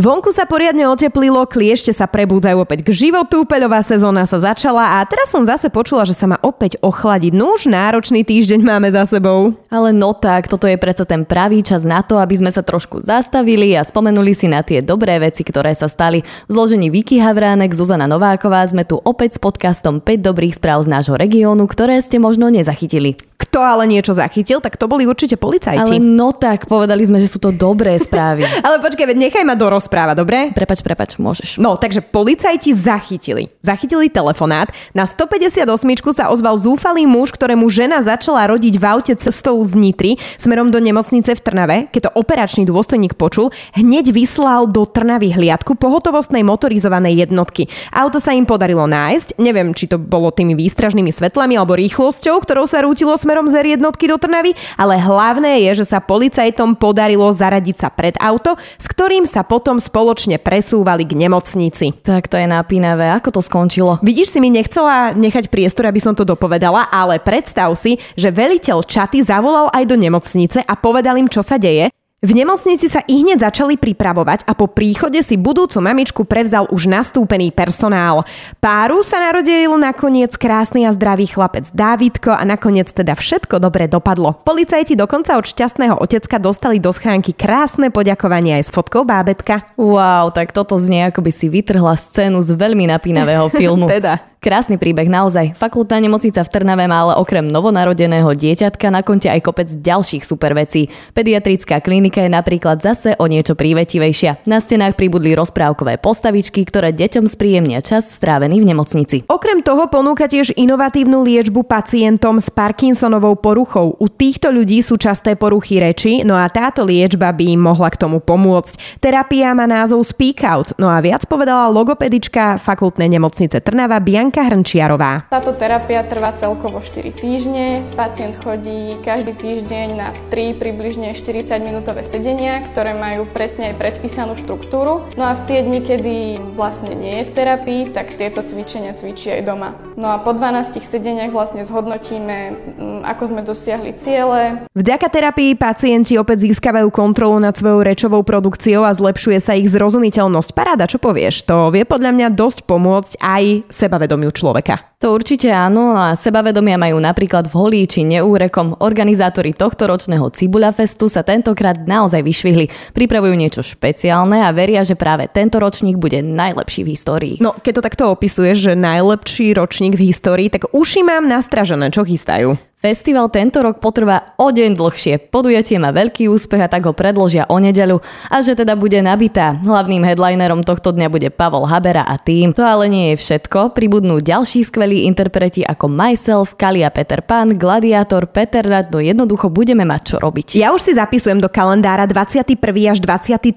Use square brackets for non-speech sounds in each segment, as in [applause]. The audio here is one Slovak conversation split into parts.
Vonku sa poriadne oteplilo, kliešte sa prebúdzajú opäť k životu, peľová sezóna sa začala a teraz som zase počula, že sa má opäť ochladiť. No už náročný týždeň máme za sebou. Ale no tak, toto je predsa ten pravý čas na to, aby sme sa trošku zastavili a spomenuli si na tie dobré veci, ktoré sa stali. V zložení Viki Havránek, Zuzana Nováková sme tu opäť s podcastom 5 dobrých správ z nášho regiónu, ktoré ste možno nezachytili. Kto ale niečo zachytil, tak to boli určite policajti. Ale no tak, povedali sme, že sú to dobré správy. [laughs] ale počkaj, veď nechaj ma dorozpráva, dobre? Prepač, prepač, môžeš. No, takže policajti zachytili. Zachytili telefonát. Na 158 sa ozval zúfalý muž, ktorému žena začala rodiť v aute cestou z Nitry smerom do nemocnice v Trnave. Keď to operačný dôstojník počul, hneď vyslal do Trnavy hliadku pohotovostnej motorizovanej jednotky. Auto sa im podarilo nájsť. Neviem, či to bolo tými výstražnými svetlami alebo rýchlosťou, ktorou sa rútilo smerom smerom z jednotky do Trnavy, ale hlavné je, že sa policajtom podarilo zaradiť sa pred auto, s ktorým sa potom spoločne presúvali k nemocnici. Tak to je napínavé. Ako to skončilo? Vidíš si mi nechcela nechať priestor, aby som to dopovedala, ale predstav si, že veliteľ čaty zavolal aj do nemocnice a povedal im, čo sa deje v nemocnici sa i hneď začali pripravovať a po príchode si budúcu mamičku prevzal už nastúpený personál. Páru sa narodil nakoniec krásny a zdravý chlapec Dávidko a nakoniec teda všetko dobre dopadlo. Policajti dokonca od šťastného otecka dostali do schránky krásne poďakovanie aj s fotkou bábetka. Wow, tak toto znie ako by si vytrhla scénu z veľmi napínavého [laughs] filmu. teda. Krásny príbeh naozaj. Fakultná nemocnica v Trnave má ale okrem novonarodeného dieťatka na konte aj kopec ďalších super vecí. Pediatrická klinika je napríklad zase o niečo prívetivejšia. Na stenách pribudli rozprávkové postavičky, ktoré deťom spríjemnia čas strávený v nemocnici. Okrem toho ponúka tiež inovatívnu liečbu pacientom s Parkinsonovou poruchou. U týchto ľudí sú časté poruchy reči, no a táto liečba by im mohla k tomu pomôcť. Terapia má názov Speak Out, no a viac povedala logopedička fakultnej nemocnice Trnava Bianca Zuzanka Hrnčiarová. Táto terapia trvá celkovo 4 týždne. Pacient chodí každý týždeň na 3 približne 40 minútové sedenia, ktoré majú presne aj predpísanú štruktúru. No a v tie dni, kedy vlastne nie je v terapii, tak tieto cvičenia cvičí aj doma. No a po 12 sedeniach vlastne zhodnotíme, mm, ako sme dosiahli ciele. Vďaka terapii pacienti opäť získavajú kontrolu nad svojou rečovou produkciou a zlepšuje sa ich zrozumiteľnosť. Paráda, čo povieš? To vie podľa mňa dosť pomôcť aj sebavedomie sebavedomiu človeka. To určite áno a sebavedomia majú napríklad v Holí či Neúrekom. Organizátori tohto ročného Cibuľa Festu sa tentokrát naozaj vyšvihli. Pripravujú niečo špeciálne a veria, že práve tento ročník bude najlepší v histórii. No, keď to takto opisuješ, že najlepší ročník v histórii, tak uši mám nastražené, čo chystajú. Festival tento rok potrvá o deň dlhšie. Podujatie má veľký úspech a tak ho predložia o nedeľu. A že teda bude nabitá. Hlavným headlinerom tohto dňa bude Pavol Habera a tým. To ale nie je všetko. Pribudnú ďalší skvelí interpreti ako Myself, Kalia Peter Pan, Gladiator, Peter Rad, no jednoducho budeme mať čo robiť. Ja už si zapisujem do kalendára 21. až 23.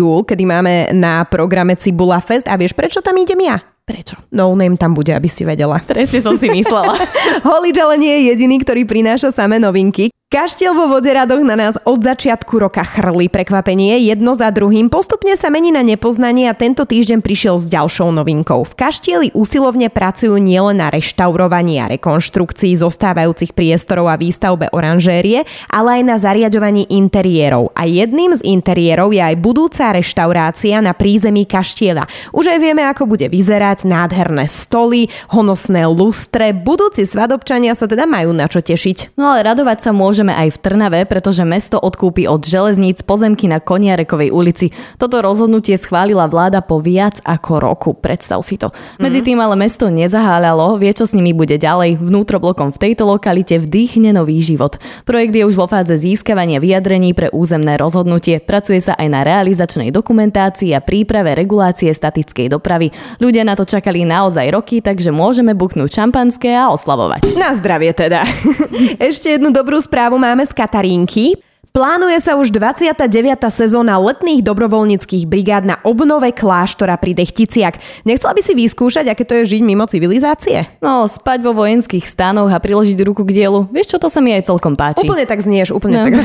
júl, kedy máme na programe Cibula Fest a vieš prečo tam idem ja? Prečo? No name tam bude, aby si vedela. Presne som si myslela. [laughs] Holič ale nie je jediný, ktorý prináša samé novinky. Kaštiel vo voderadoch na nás od začiatku roka chrli prekvapenie jedno za druhým. Postupne sa mení na nepoznanie a tento týždeň prišiel s ďalšou novinkou. V Kaštieli úsilovne pracujú nielen na reštaurovaní a rekonštrukcii zostávajúcich priestorov a výstavbe oranžérie, ale aj na zariadovaní interiérov. A jedným z interiérov je aj budúca reštaurácia na prízemí Kaštieľa. Už aj vieme, ako bude vyzerať nádherné stoly, honosné lustre. Budúci svadobčania sa teda majú na čo tešiť. No ale radovať sa môže môžeme aj v Trnave, pretože mesto odkúpi od železníc pozemky na Koniarekovej ulici. Toto rozhodnutie schválila vláda po viac ako roku. Predstav si to. Mm-hmm. Medzi tým ale mesto nezaháľalo, vie čo s nimi bude ďalej. Vnútroblokom v tejto lokalite vdýchne nový život. Projekt je už vo fáze získavania vyjadrení pre územné rozhodnutie. Pracuje sa aj na realizačnej dokumentácii a príprave regulácie statickej dopravy. Ľudia na to čakali naozaj roky, takže môžeme buchnúť šampanské a oslavovať. Na zdravie teda. [laughs] Ešte jednu dobrú správu správu máme z Katarínky. Plánuje sa už 29. sezóna letných dobrovoľníckých brigád na obnove kláštora pri Dechticiak. Nechcela by si vyskúšať, aké to je žiť mimo civilizácie? No, spať vo vojenských stánoch a priložiť ruku k dielu. Vieš čo, to sa mi aj celkom páči. Úplne tak znieš, úplne No. tak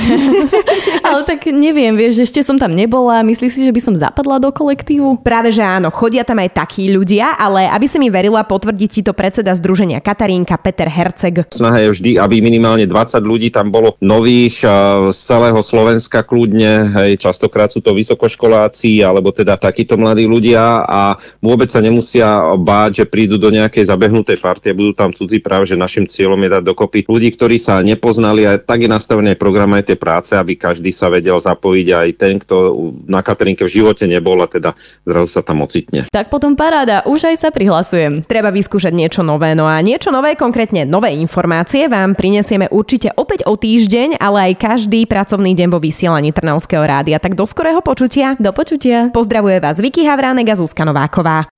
[laughs] Ale tak neviem, vieš, ešte som tam nebola. Myslíš si, že by som zapadla do kolektívu? Práve že áno, chodia tam aj takí ľudia, ale aby si mi verila, potvrdí ti to predseda Združenia Katarínka Peter Herceg. Snaha je vždy, aby minimálne 20 ľudí tam bolo nových z celého Slovenska kľudne, hej, častokrát sú to vysokoškoláci alebo teda takíto mladí ľudia a vôbec sa nemusia báť, že prídu do nejakej zabehnutej partie, budú tam cudzí práve, že našim cieľom je dať dokopy ľudí, ktorí sa nepoznali a tak je nastavený program aj tie práce, aby každý sa vedel zapojiť aj ten, kto na Katerinke v živote nebol a teda zrazu sa tam ocitne. Tak potom paráda, už aj sa prihlasujem. Treba vyskúšať niečo nové, no a niečo nové, konkrétne nové informácie vám prinesieme určite opäť o týždeň, ale aj každý pracovný deň vo vysielaní Trnavského rádia. Tak do skorého počutia. Do počutia. Pozdravuje vás Vicky Havránek a Zuzka Nováková.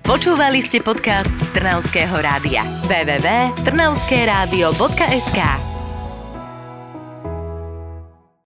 Počúvali ste podcast Trnavského rádia. www.trnavskeradio.sk